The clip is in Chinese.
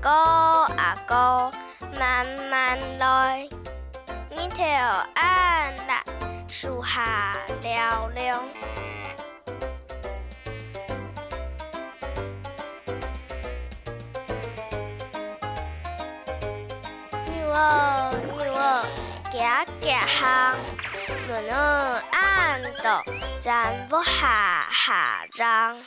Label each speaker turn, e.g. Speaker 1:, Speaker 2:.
Speaker 1: 哥阿哥，慢慢来，你头岸啦，树下聊聊。哦，你我夹夹行，暖暖暗道，站不下下张。